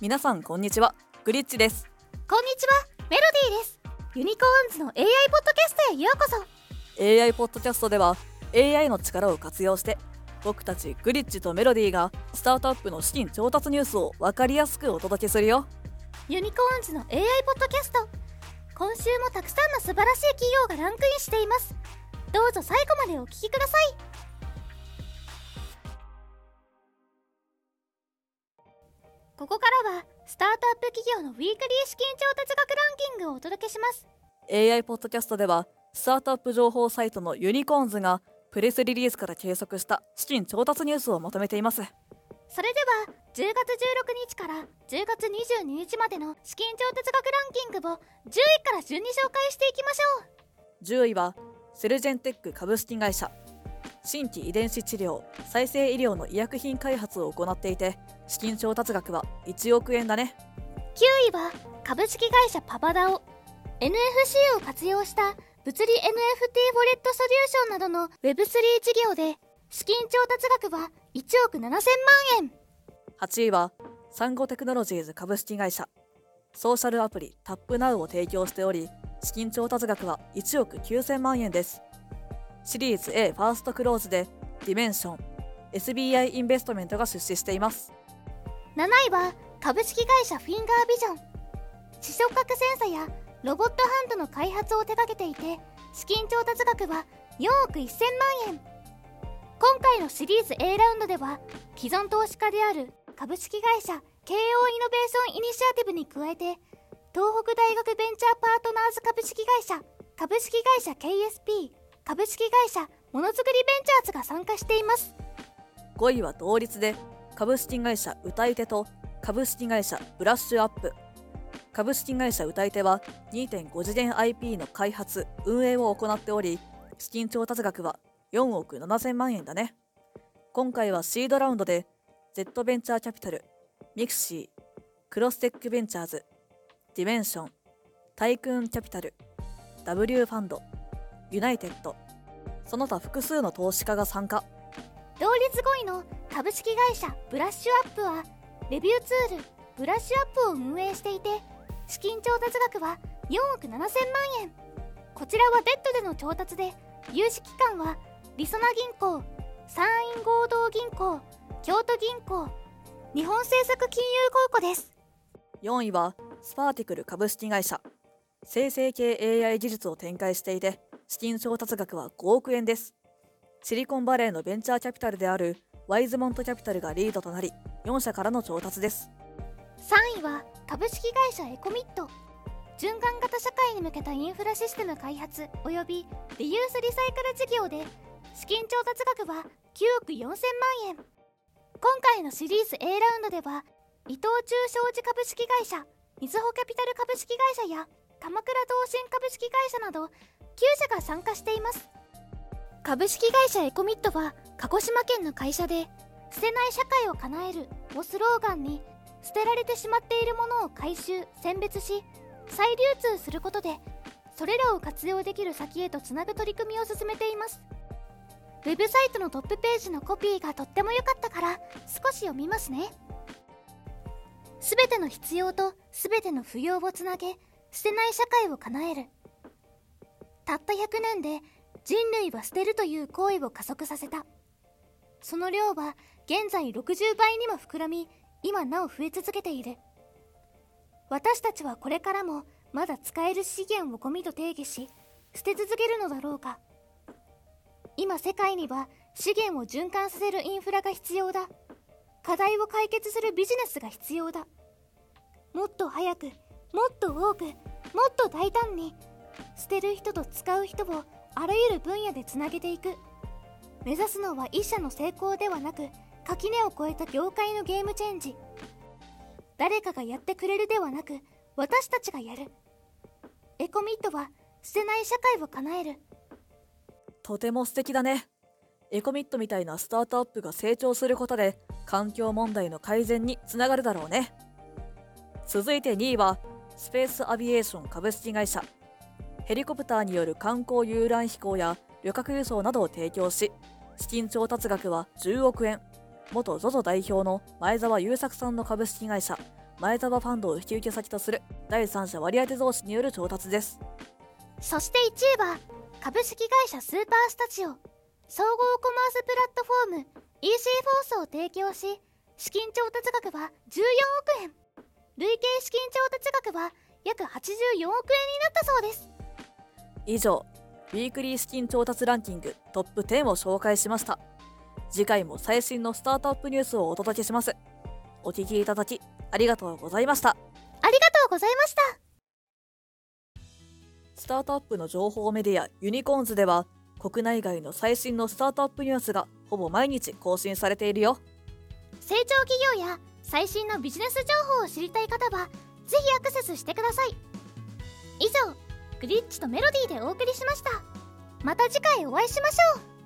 皆さんこんにちは。グリッチです。こんにちは。メロディーです。ユニコーンズの AI ポッドキャストへようこそ。AI ポッドキャストでは AI の力を活用して僕たちグリッチとメロディーがスタートアップの資金調達ニュースを分かりやすくお届けするよ。ユニコーンズの AI ポッドキャスト。今週もたくさんの素晴らしい企業がランクインしています。どうぞ最後までお聞きくださいここからはスタートアップ企業のウィークリー資金調達額ランキングをお届けします。AI ポッドキャストではスタートアップ情報サイトのユニコーンズがプレスリリースから計測した資金調達ニュースをまとめています。それでは10月16日から10月22日までの資金調達額ランキングを10位から順に紹介していきましょう。10位はセルジェンテック株式会社。新規遺伝子治療再生医療の医薬品開発を行っていて資金調達額は1億円だね。9位は株式会社パパダオ NFC を活用した物理 NFT ウォレットソリューションなどの Web3 事業で資金調達額は1億7000万円。8位はサンゴテクノロジーズ株式会社。ソーシャルアプリタップナウを提供しており資金調達額は1億9000万円です。シリーズ A ファーストクローズでディメンション SBI インベストメントが出資しています7位は株式会社フィンガービジョン。視触覚センサやロボットハンドの開発を手掛けていて資金調達額は4億1000万円。今回のシリーズ A ラウンドでは既存投資家である株式会社 KO イノベーションイニシアティブに加えて東北大学ベンチャーパートナーズ株式会社株式会社 KSP 株式会社ものづくりベンチャーズが参加しています。5位は同率で株式会社歌い手と株式会社ブラッシュアップ。株式会社歌い手は2.5次元 IP の開発運営を行っており資金調達額は4億7000万円だね。今回はシードラウンドで Z ベンチャーキャピタルミクシークロステックベンチャーズディメンションタイクーンキャピタル W ファンドユナイテッドその他複数の投資家が参加。同率5位の株式会社ブラッシュアップはレビューツールブラッシュアップを運営していて資金調達額は4億7000万円。こちらはデットでの調達で融資機関はりそな銀行山陰合同銀行京都銀行日本政策金融公庫です。4位はスパーティクル株式会社。生成系 AI 技術を展開していて資金調達額は5億円です。シリコンバレーのベンチャーキャピタルであるワイズモントキャピタルがリードとなり4社からの調達です。3位は株式会社エコミット。循環型社会に向けたインフラシステム開発及びリユースリサイクル事業で資金調達額は9億4000万円。今回のシリーズ A ラウンドでは伊藤忠商事株式会社みずほキャピタル株式会社や鎌倉東進株式会社など9社が参加しています。株式会社エコミットは鹿児島県の会社で捨てない社会を叶えるをスローガンに捨てられてしまっているものを回収選別し再流通することでそれらを活用できる先へとつなぐ取り組みを進めています。ウェブサイトのトップページのコピーがとっても良かったから少し読みますね。全ての必要と全ての不要をつなげ捨てない社会を叶える。たった100年で人類は捨てるという行為を加速させた。その量は現在60倍にも膨らみ今なお増え続けている。私たちはこれからもまだ使える資源をゴミと定義し捨て続けるのだろうか。今世界には資源を循環させるインフラが必要だ。課題を解決するビジネスが必要だ。もっと早くもっと多くもっと大胆に捨てる人と使う人をあらゆる分野でつなげていく。目指すのは一社の成功ではなく垣根を越えた業界のゲームチェンジ。誰かがやってくれるではなく私たちがやる。エコミットは捨てない社会を叶える。とても素敵だね。エコミットみたいなスタートアップが成長することで環境問題の改善につながるだろうね。続いて2位はスペースアビエーション株式会社。ヘリコプターによる観光遊覧飛行や旅客輸送などを提供し資金調達額は10億円。元 ZOZO 代表の前澤友作さんの株式会社前澤ファンドを引き受け先とする第三者割当増資による調達です。そして1位は株式会社スーパースタジオ総合コマースプラットフォーム EC フォースを提供し資金調達額は14億円。累計資金調達額は約84億円になったそうです。以上ウィークリー資金調達ランキングトップ10を紹介しました。次回も最新のスタートアップニュースをお届けします。お聞きいただきありがとうございました。ありがとうございました。スタートアップの情報メディアユニコーンズでは国内外の最新のスタートアップニュースがほぼ毎日更新されているよ。成長企業や最新のビジネス情報を知りたい方はぜひアクセスしてください。以上グリッチとメロディーでお送りしました。また次回お会いしましょう。